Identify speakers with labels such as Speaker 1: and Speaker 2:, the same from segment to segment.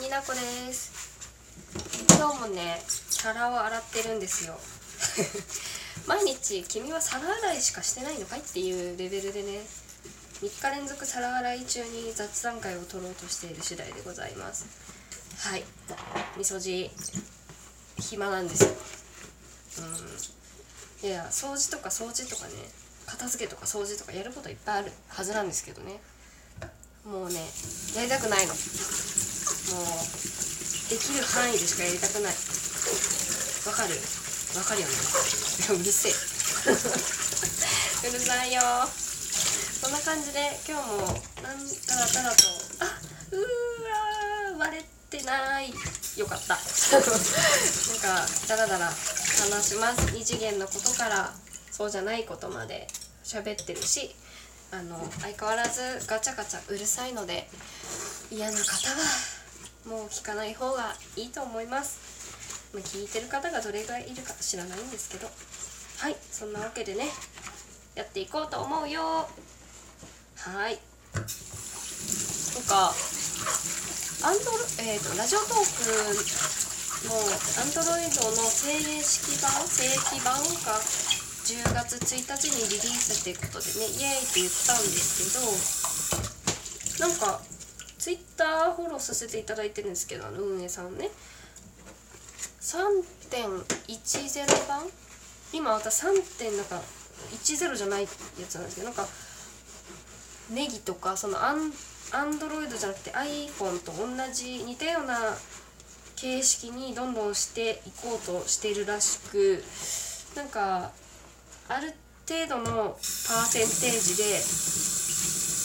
Speaker 1: になこです。今日もね皿を洗ってるんですよ。毎日君は皿洗いしかしてないのかいっていうレベルでね3日連続皿洗い中に雑談会を取ろうとしている次第でございます。はい。みそじ暇なんですよ。うん。いや掃除とか掃除とかね片付けとか掃除とかやることいっぱいあるはずなんですけどね。もうねやりたくないの。もうできる範囲でしかやりたくない。わかる？わかるよね。うるせえ。うるさいよ。そんな感じで今日もなんたらたらと。あうーわー割れてない。よかった。なんかダラダラ話します。二次元のことからそうじゃないことまで喋ってるしあの相変わらずガチャガチャうるさいので嫌な方はもう聞かない方がいいと思います、まあ、聞いてる方がどれぐらいいるか知らないんですけど。はいそんなわけでねやっていこうと思うよ。はい。なんかアンドロえーと、ラジオトークのアンドロイドの正式版正規版が10月1日にリリースっていうことでねイエーイって言ったんですけどなんかツイッターフォローさせていただいてるんですけどあの運営さんね3.10版？今私 3. 点なんか10じゃないやつなんですけどなんかネギとかそのアンアンドロイドじゃなくて iPhone と同じ似たような形式にどんどんしていこうとしてるらしくなんかある程度のパーセンテージで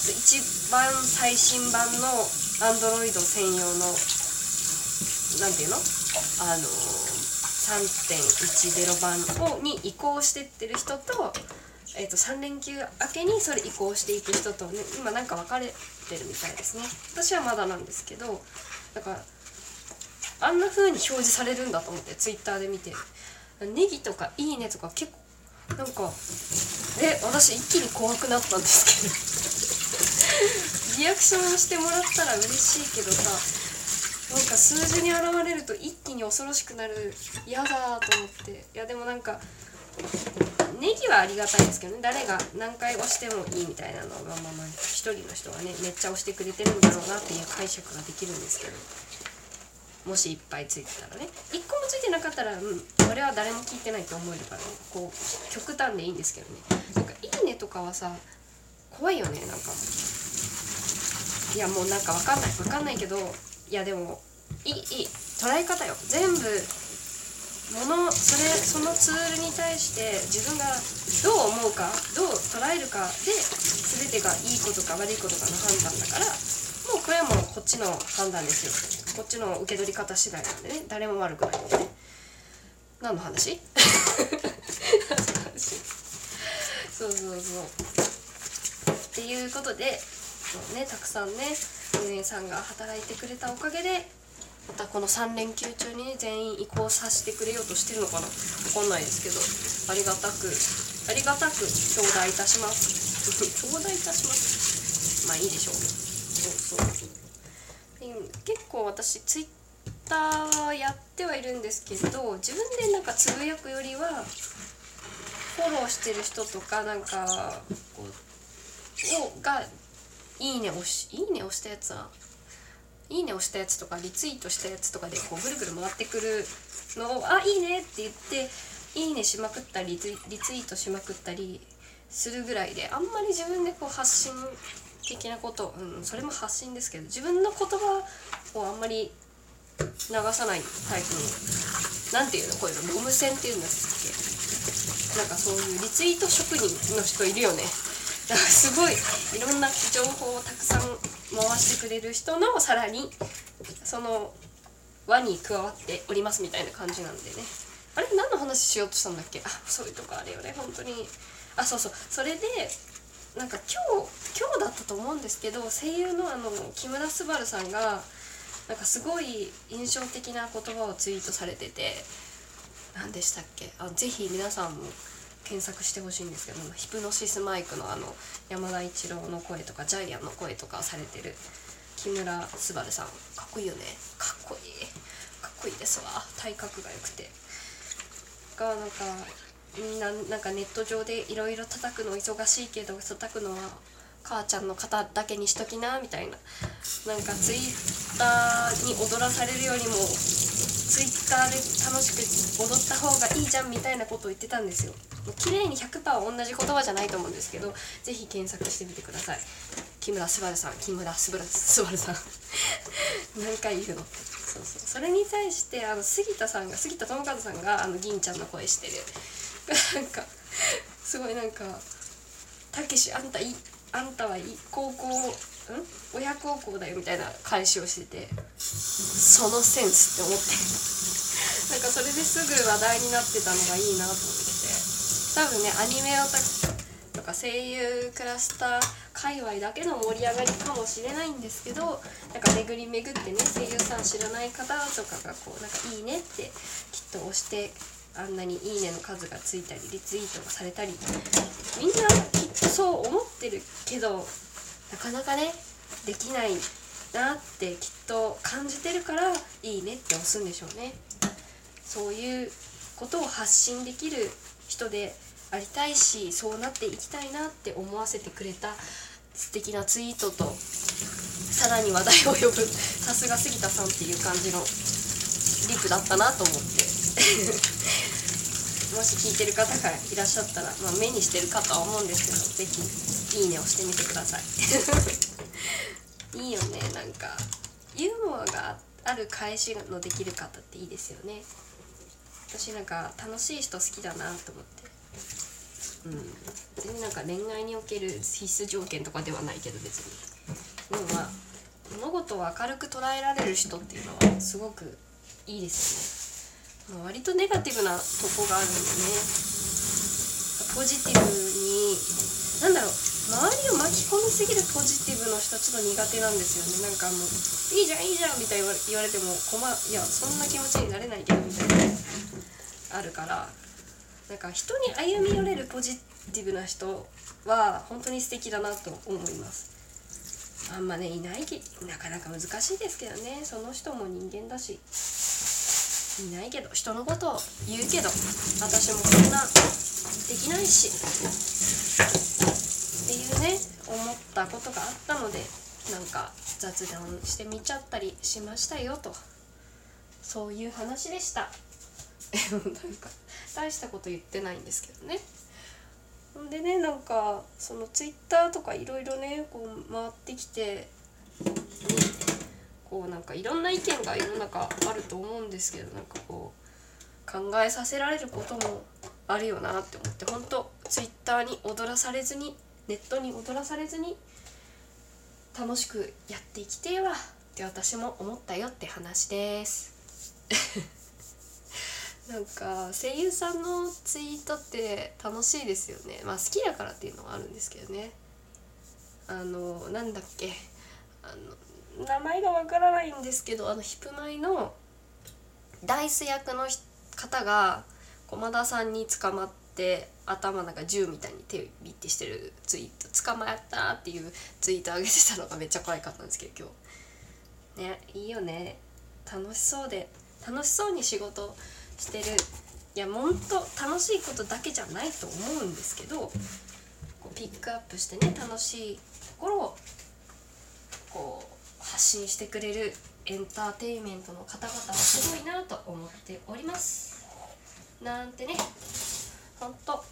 Speaker 1: 一番最新版の Android 専用のなんていうの？あの3.10版をに移行してってる人と,、えー、と3連休明けにそれ移行していく人とね今なんか分かれてるみたいですね。私はまだなんですけどだからあんな風に表示されるんだと思って Twitter で見て。ネギとかいいねとか結構なんかえ私一気に怖くなったんですけど。リアクションをしてもらったら嬉しいけどさなんか数字に現れると一気に恐ろしくなる。嫌だと思って。いやでもなんかネギはありがたいですけどね。誰が何回押してもいいみたいなのがまあまあ一人の人がねめっちゃ押してくれてるんだろうなっていう解釈ができるんですけど。もしいっぱいついてたらね。1個もついてなかったらうん俺は誰も聞いてないと思えるからね。こう極端でいいんですけどね。なんか「いいね」とかはさ怖いよね。なんかいやもうなんかわかんないわかんないけどいやでもいいいい捉え方よ。全部ものそれそのツールに対して自分がどう思うかどう捉えるかで全てがいいことか悪いことかの判断だからもうこれはもうこっちの判断ですよ。こっちの受け取り方次第なんでね。誰も悪くないんでね。何の話？そうそうそう。っていうことでねたくさんね運営さんが働いてくれたおかげでまたこの3連休中にね全員移行させてくれようとしてるのかな分かんないですけどありがたくありがたく頂戴いたします。頂戴いたします。まあいいでしょう。そうそう結構私ツイッターはやってはいるんですけど自分でなんかつぶやくよりはフォローしてる人とかなんかこうをがいいね押しいいね押したやつはいいね押したやつとかリツイートしたやつとかでこうぐるぐる回ってくるのを「あいいね」って言って「いいね」しまくったりリツイートしまくったりするぐらいであんまり自分でこう発信的なことうんそれも発信ですけど自分の言葉をあんまり流さないタイプのなんていうの？こういうのゴム線っていうんですっけ？なんかそういうリツイート職人の人いるよね。すごいいろんな情報をたくさん回してくれる人のさらにその輪に加わっておりますみたいな感じなんでね。あれ？何の話しようとしたんだっけ？あそういうとこあるよね。本当に。あそうそう。それでなんか今日今日だったと思うんですけど声優のあの木村昴さんがなんかすごい印象的な言葉をツイートされてて何でしたっけ？あぜひ皆さんも検索してほしいんですけどヒプノシスマイクのあの山田一郎の声とかジャイアンの声とかされてる木村昴さん。かっこいいよね。かっこいい。かっこいいですわ。体格が良くて。がなんかみんななんかネット上でいろいろ叩くの忙しいけど叩くのは母ちゃんの方だけにしときなみたいな。なんかツイッターに踊らされるよりもツイッターで楽しく踊った方がいいじゃんみたいなことを言ってたんですよ。綺麗に100%同じ言葉じゃないと思うんですけど是非検索してみてください。木村昴さん木村昴さん。何回言うのそうそう。それに対してあの杉田さんが杉田智和さんがあの銀ちゃんの声してる。なんかすごいなんか「たけしあんたいあんたはい高校ん？親孝行だよ」みたいな返しをしてて。そのセンスって思って なんかそれですぐ話題になってたのがいいなと思って多分ねアニメオタとか声優クラスター界隈だけの盛り上がりかもしれないんですけどなんか巡り巡ってね声優さん知らない方とかがこうなんか「いいね」ってきっと押してあんなに「いいね」の数がついたりリツイートがされたりみんなきっとそう思ってるけどなかなかねできないなってきっと感じてるから「いいね」って押すんでしょうね。そういうことを発信できる人でありたいしそうなっていきたいなって思わせてくれた素敵なツイートとさらに話題を呼ぶ。さすが杉田さんっていう感じのリプだったなと思って。もし聞いてる方がいらっしゃったら、まあ、目にしてるかとは思うんですけど是非いいねをしてみてください。いいよねなんか。ユーモアがある返しのできる方っていいですよね。私なんか楽しい人好きだなと思って。うん。別になんか恋愛における必須条件とかではないけど別に。でもまあ物事を明るく捉えられる人っていうのはすごくいいですよね、割とネガティブなとこがあるんでね。ポジティブになんだろう周りを巻き込みすぎるポジティブの人ちょっと苦手なんですよね。なんかもう「いいじゃんいいじゃん」みたいに言われても困いやそんな気持ちになれないけどみたいなあるからなんか人に歩み寄れるポジティブな人は本当に素敵だなと思います。あんまねいないきなかなか難しいですけどねその人も人間だしいないけど人のことを言うけど私もそんなできないし。ったことがあったのでなんか雑談してみちゃったりしましたよとそういう話でした。なんか大したこと言ってないんですけどね。ほんでねなんかそのツイッターとかいろいろねこう回ってきてこうなんかいろんな意見が世の中あると思うんですけどなんかこう考えさせられることもあるよなって思って本当ツイッターに踊らされずにネットに踊らされずに楽しくやっていきてえわ。って私も思ったよって話です。なんか声優さんのツイートって楽しいですよね。まあ好きだからっていうのはあるんですけどね。あのなんだっけ。あの名前がわからないんですけどあのヒプマイのダイス役の方が駒田さんに捕まって頭なんか銃みたいに手ビッてしてるツイート捕まったっていうツイート上げてたのがめっちゃ可愛かったんですけど今日。ねいいよね。楽しそうで楽しそうに仕事してる。いやほんと楽しいことだけじゃないと思うんですけどこうピックアップしてね楽しいところをこう発信してくれるエンターテインメントの方々はすごいなと思っております。なんてねほんと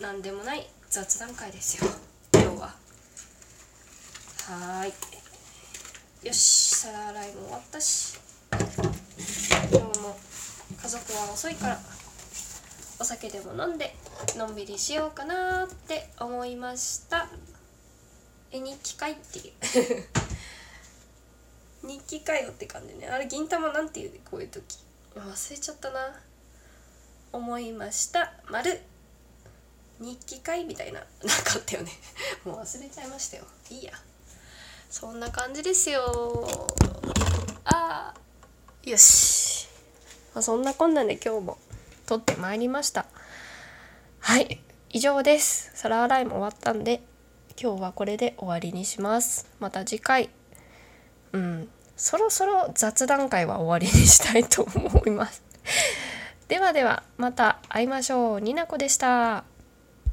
Speaker 1: 何でもない雑談会ですよ。今日は。はい。よし皿洗いも終わったし。今日も家族は遅いからお酒でも飲んでのんびりしようかなって思いました。絵日記会っていう 日記かよって感じね。あれ銀玉なんていうこういう時。忘れちゃったな。思いました。丸。日記会みたいな。なかあったよね。もう忘れちゃいましたよ。いいや。そんな感じですよ。あー。よし、まあ、そんなこんなで今日も撮ってまいりました。はい。以上です。皿洗いも終わったんで今日はこれで終わりにします。また次回。うん。そろそろ雑談会は終わりにしたいと思います。ではではまた会いましょう。になこでした。